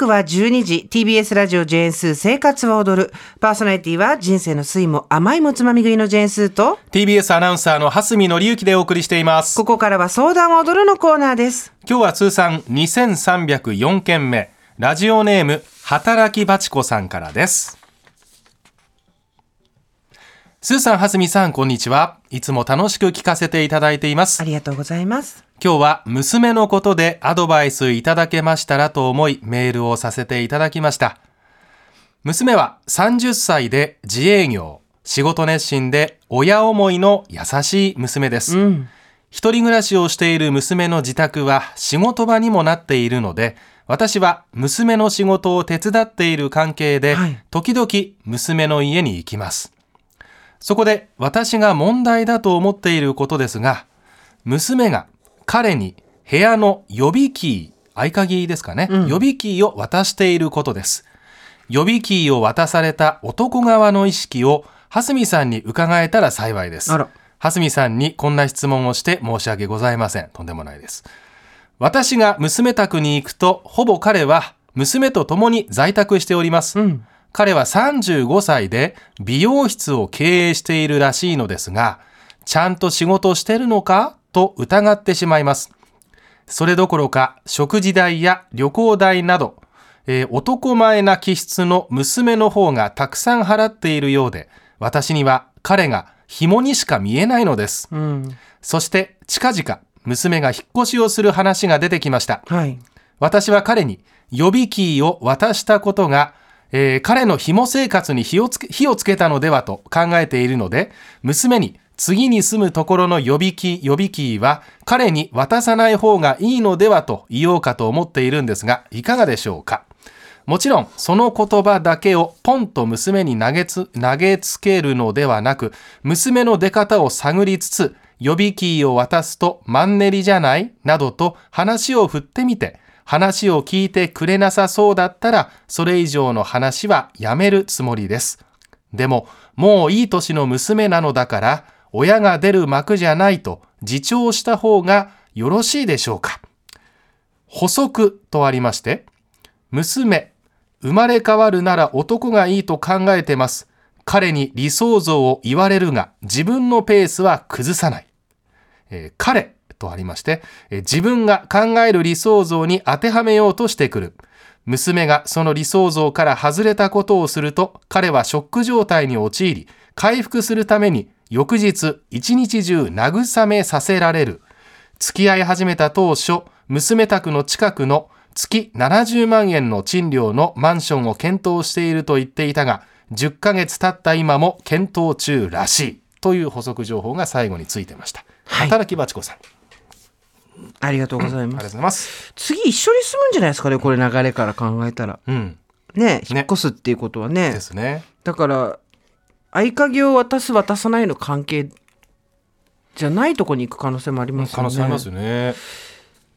刻は12時 TBS ラジオジェーンスー生活は踊る。パーソナリティは人生の酸いも甘いもつまみ食いのジェーンスーと TBS アナウンサーの蓮見紀之でお送りしています。ここからは相談を踊るのコーナーです。今日は通算2304件目。ラジオネーム働きバチコさんからです。スーさん、はすみさん、こんにちは。いつも楽しく聞かせていただいています。あ。りがとうございます今日は娘のことでアドバイスいただけましたらと思いメールをさせていただきました。娘は30歳で自営業、仕事熱心で親思いの優しい娘です。うん一人暮らしをしている娘の自宅は仕事場にもなっているので、私は娘の仕事を手伝っている関係で、はい時々娘の家に行きます。そこで私が問題だと思っていることですが、娘が彼に部屋の予備キー、合鍵ですかね、うん予備キーを渡していることです。予備キーを渡された男側の意識を、蓮見さんに伺えたら幸いです。蓮見さんにこんな質問をして申し訳ございません。とんでもないです。私が娘宅に行くと、ほぼ彼は娘と共に在宅しております。うん彼は35歳で美容室を経営しているらしいのですが、ちゃんと仕事してるのか？と疑ってしまいます。それどころか食事代や旅行代など、えー男前な気質の娘の方がたくさん払っているようで、私には彼が紐にしか見えないのです。うんそして近々娘が引っ越しをする話が出てきました。はい私は彼に予備キーを渡したことが、えー彼の紐生活に火をつけ火をつけたのではと考えているので、娘に次に住むところの予備キー、予備キーは彼に渡さない方がいいのではと言おうかと思っているんですが、いかがでしょうか？もちろん、その言葉だけをポンと娘に投げつ投げつけるのではなく、娘の出方を探りつつ、予備キーを渡すとマンネリじゃない？などと話を振ってみて、話を聞いてくれなさそうだったら、それ以上の話はやめるつもりです。でも、もういい年の娘なのだから、親が出る幕じゃないと自重した方がよろしいでしょうか。補足とありまして、娘、生まれ変わるなら男がいいと考えてます。彼に理想像を言われるが、自分のペースは崩さない。えー彼とありまして、えー自分が考える理想像に当てはめようとしてくる。娘がその理想像から外れたことをすると、彼はショック状態に陥り、回復するために翌日一日中慰めさせられる。付き合い始めた当初、娘宅の近くの月70万円の賃料のマンションを検討していると言っていたが、10ヶ月経った今も検討中らしい。という補足情報が最後についてました。はい働きばちこさん、あありがとうございますます。次一緒に住むんじゃないですかねこれ流れから考えたらうん。ね引っ越すっていうことはねですね。だから合鍵を渡す渡さないの関係じゃないとこに行く可能性もありますよね可能性ありますよね。うん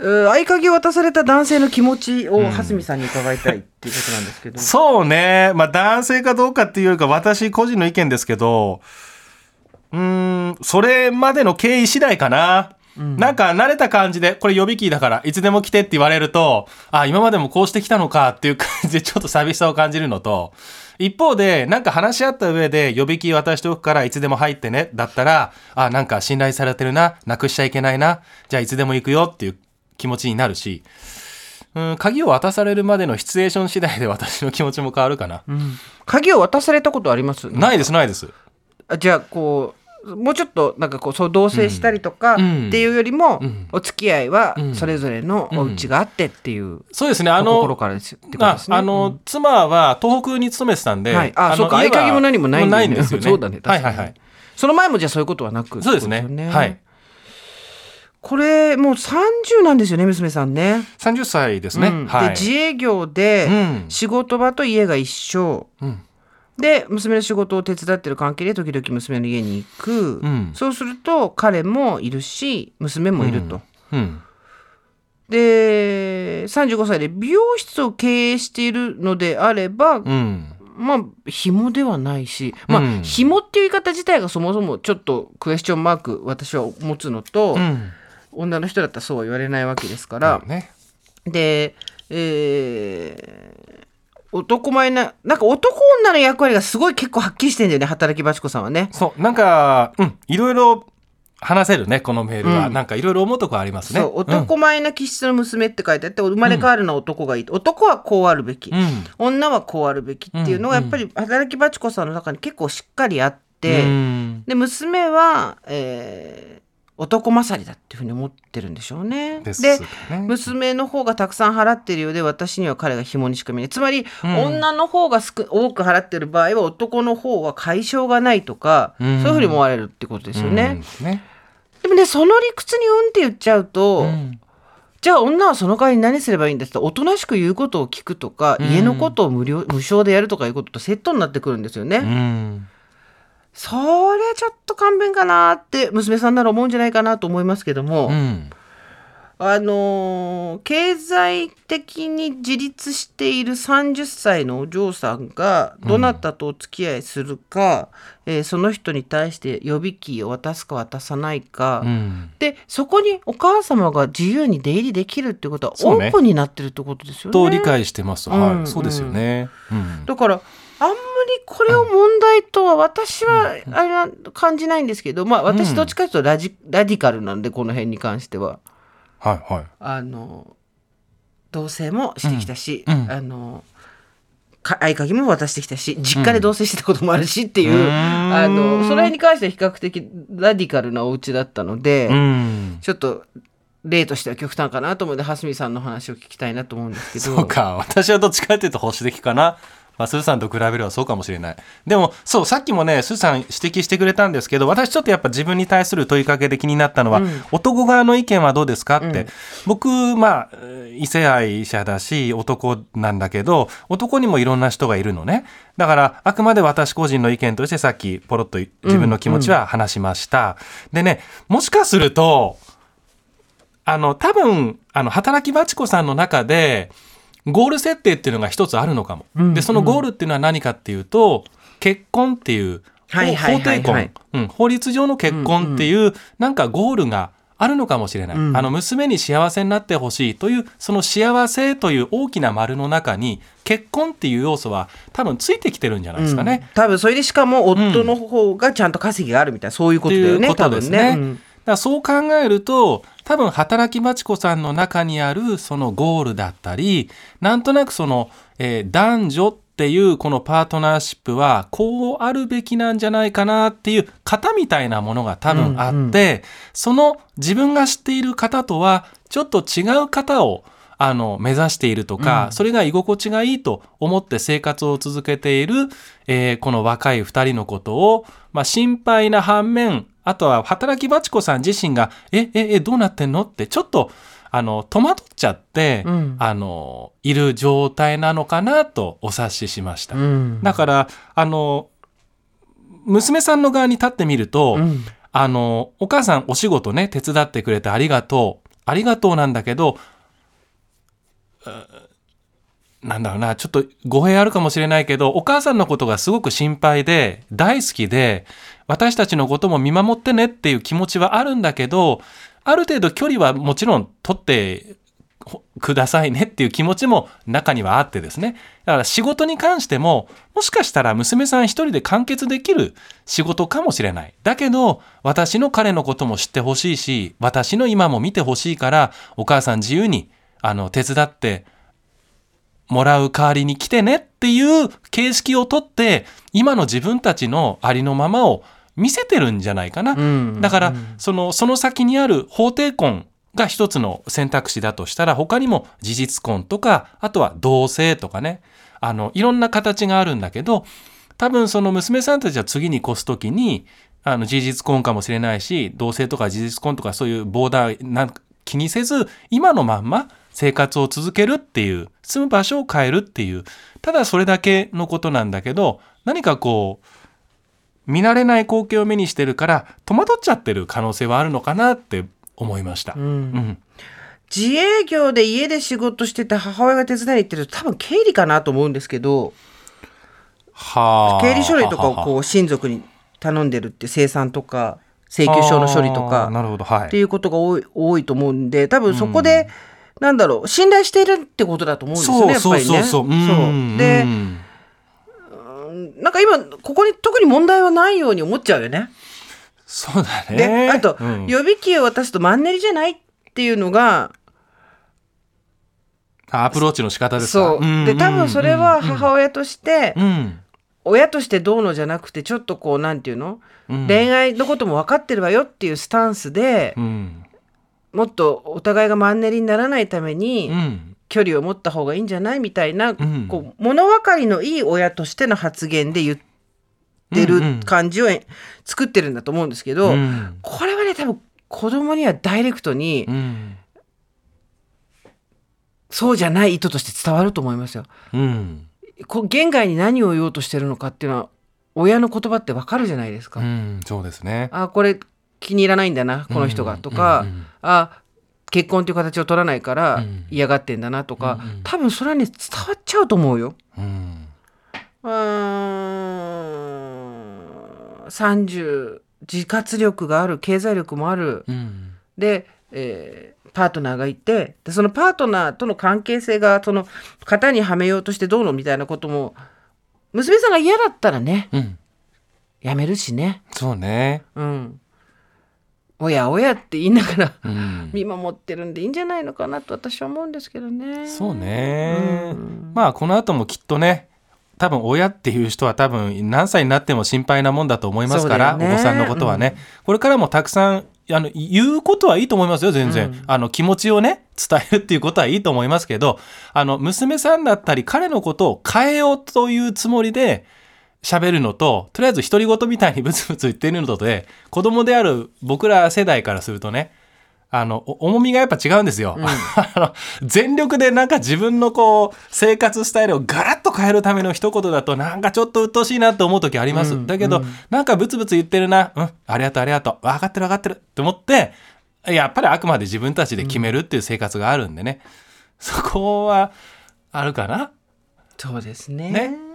合鍵を渡された男性の気持ちを蓮見さんに伺いたいっていうことなんですけど、そうね。まあ男性かどうかっていうよりか私個人の意見ですけど、うーん、それまでの経緯次第かな。なんか慣れた感じで、これ予備キーだからいつでも来てって言われると、あ、今までもこうしてきたのかっていう感じでちょっと寂しさを感じるのと、一方で、なんか話し合った上で予備キー渡しておくからいつでも入ってね、だったら、あ、なんか信頼されてるな、なくしちゃいけないな、じゃあいつでも行くよっていう気持ちになるし、うん、鍵を渡されるまでのシチュエーション次第で私の気持ちも変わるかな。うん鍵を渡されたことあります？ないです、ないです。あじゃあこうもうちょっとなんかこうそう同棲したりとかっうんていうよりも、うんお付き合いはうんそれぞれのお家があってっていうそうですね、あの、からですよってことあですね。あの、妻は東北に勤めてたんで、はいあそうか合鍵も何もないんですよね。そうだねはいはいはい。その前もじゃあそういうことはなくそうですね。はい。これもう30なんですよね娘さんね。30歳ですね。うんはい。で自営業でうん仕事場と家が一緒。うんで娘の仕事を手伝ってる関係で時々娘の家に行く、うんそうすると彼もいるし娘もいると。うん。で35歳で美容室を経営しているのであれば、うん。まあ紐ではないしまあ、うん紐っていう言い方自体がそもそもちょっとクエスチョンマーク私は持つのと、うん。女の人だったらそうは言われないわけですか、からね。でえー男前ななんか男女の役割がすごい結構はっきりしてんだよね働きバチコさんはね。そうなんかうん。いろいろ話せるねこのメールは、うん。なんかいろいろ思うとこありますね。そう男前な気質の娘って書いてあって生まれ変わるのは男がいい、男はこうあるべき、うん、うん女はこうあるべきっていうのがやっぱり働きバチコさんの中に結構しっかりあって、うん。で娘は、えー男勝りだっていうふうに思ってるんでしょうね。でね。娘の方がたくさん払ってるようで私には彼が紐にしか見えな。いつまり、うん。女の方が少多く払ってる場合は男の方は解消がないとか、うん。そういうふうに思われるってことですよね。うんね。でもねその理屈にうんって言っちゃうと、うん。じゃあ女はその代わりに何すればいいんですっておとなしく言うことを聞くとか、うん。家のことを無料無償でやるとかいうこととセットになってくるんですよね。うんそれちょっと勘弁かなって娘さんなら思うんじゃないかなと思いますけども、うん。あのー経済的に自立している30歳のお嬢さんがどなたとお付き合いするか、えーその人に対して予備金を渡すか渡さないか、うん。でそこにお母様が自由に出入りできるってことはオープンになってるってことですよね。と理解してます、うんはいそうですよね、うん。だからあんまりこれを問題とは私はあれは感じないんですけど、まあ私どっちかというとラジラディカルなんでこの辺に関しては。はいはい。あの同棲もしてきたし、うん。うん。あのか合鍵も渡してきたし実家で同棲してたこともあるしっていう、うん。あのその辺に関しては比較的ラディカルなお家だったので、うん。ちょっと例としては極端かなと思うので蓮見さんの話を聞きたいなと思うんですけど。そうか。私はどっちかっていうと保守的かなまあ、スーさんと比べればそうかもしれない。でも、そう、さっきもね、スーさん指摘してくれたんですけど、私ちょっとやっぱ自分に対する問いかけで気になったのは、うん男側の意見はどうですかって。うん僕、まあ、異性愛者だし、男なんだけど、男にもいろんな人がいるのね。だから、あくまで私個人の意見としてさっきポロッと自分の気持ちは話しました。でね、もしかすると、あの、多分、あの、働きバチコさんの中で、ゴール設定っていうのが一つあるのかも。うんで、そのゴールっていうのは何かっていうと、結婚っていう、法定婚、うん、法律上の結婚っていう、なんかゴールがあるのかもしれない。うんあの、娘に幸せになってほしいという、その幸せという大きな丸の中に、結婚っていう要素は多分ついてきてるんじゃないですかね。うん多分それでしかも夫の方がちゃんと稼ぎがあるみたいな、そういうことだよねっていうことですね多分ね。らそう考えると多分働きバチコさんの中にあるそのゴールだったりなんとなくその、えー男女っていうこのパートナーシップはこうあるべきなんじゃないかなっていう型みたいなものが多分あって、その自分が知っている方とはちょっと違う方をあの目指しているとか、それが居心地がいいと思って生活を続けている、えーこの若い2人のことを、まあ、心配な反面あとは働きバチコさん自身が「えええどうなってんの?」ってちょっとあの戸惑っちゃって、うんあのいる状態なのかなとお察ししました。うんだからあの娘さんの側に立ってみると、うんあの、お母さんお仕事ね、手伝ってくれてありがとう。ありがとうなんだけど、うなんだろうな、ちょっと語弊あるかもしれないけど、お母さんのことがすごく心配で、大好きで、私たちのことも見守ってねっていう気持ちはあるんだけど、ある程度距離はもちろん取ってくださいねっていう気持ちも中にはあってですね。だから仕事に関しても、もしかしたら娘さん一人で完結できる仕事かもしれない。だけど、私の彼のことも知ってほしいし、私の今も見てほしいから、お母さん自由に、あの、手伝ってもらう代わりに来てねっていう形式をとって、今の自分たちのありのままを見せてるんじゃないかな。うん。だから、その、その先にある法定婚が一つの選択肢だとしたら、他にも事実婚とか、あとは同性とかね、あの、いろんな形があるんだけど、多分その娘さんたちは次に越すときに、あの、事実婚かもしれないし、同性とか事実婚とかそういうボーダーなんか気にせず、今のまんま生活を続けるっていう、住む場所を変えるっていう、ただそれだけのことなんだけど、何かこう、見慣れない光景を目にしてるから戸惑っちゃってる可能性はあるのかなって思いました。うん。うん。自営業で家で仕事してて母親が手伝いに行ってると多分経理かなと思うんですけどはあ経理書類とかをこう親族に頼んでるって生産とか請求書の処理とかなるほど。はい。っていうことが多い多いと思うんで多分そこでなんだろう信頼しているってことだと思うんですよねそうやっぱりね。そうでうんなんか今ここに特に問題はないように思っちゃうよね。そうだね。であと、うん。予備金を渡すとマンネリじゃないっていうのがあアプローチの仕方ですか。そう。で多分それは母親として、うん。親としてどうのじゃなくてちょっとこうなんていうの、うん。恋愛のことも分かってるわよっていうスタンスで、うんもっとお互いがマンネリにならないために、うん距離を持った方がいいんじゃないみたいな、んこう物分かりのいい親としての発言で言ってうんうんる感じを作ってるんだと思うんですけど、うんこれはね多分子供にはダイレクトにうんそうじゃない意図として伝わると思いますよ。うんこう言外に何を言おうとしてるのかっていうのは親の言葉ってわかるじゃないですか。うんそうですね。あこれ気に入らないんだなこの人がとか、あ結婚という形を取らないからうん。嫌がってんだなとか、多分それはね伝わっちゃうと思うよ。うん。30自活力がある経済力もある。うん。で、えーパートナーがいてでそのパートナーとの関係性がその型にはめようとしてどうのみたいなことも娘さんが嫌だったらねうん。やめるしね。そうね。うんおやおやって言いながらうん。見守ってるんでいいんじゃないのかなと私は思うんですけどね。そうね、うん。まあこの後もきっとね多分親っていう人は多分何歳になっても心配なもんだと思いますから、ね。お子さんのことはね、これからもたくさんあの言うことはいいと思いますよ全然、うんあの気持ちをね伝えるっていうことはいいと思いますけどあの娘さんだったり彼のことを変えようというつもりで喋るのととりあえず独り言みたいにブツブツ言ってるのとで子供である僕ら世代からするとねあのお重みがやっぱ違うんですよ。あの全力でなんか自分のこう生活スタイルをガラッと変えるための一言だとなんかちょっと鬱陶しいなって思う時あります。うんだけど、うんなんかブツブツ言ってるな、うん、ありがとうありがとう、分かってる分かってるって思って、やっぱりあくまで自分たちで決めるっていう生活があるんでね、そこはあるかな？そうですね。ね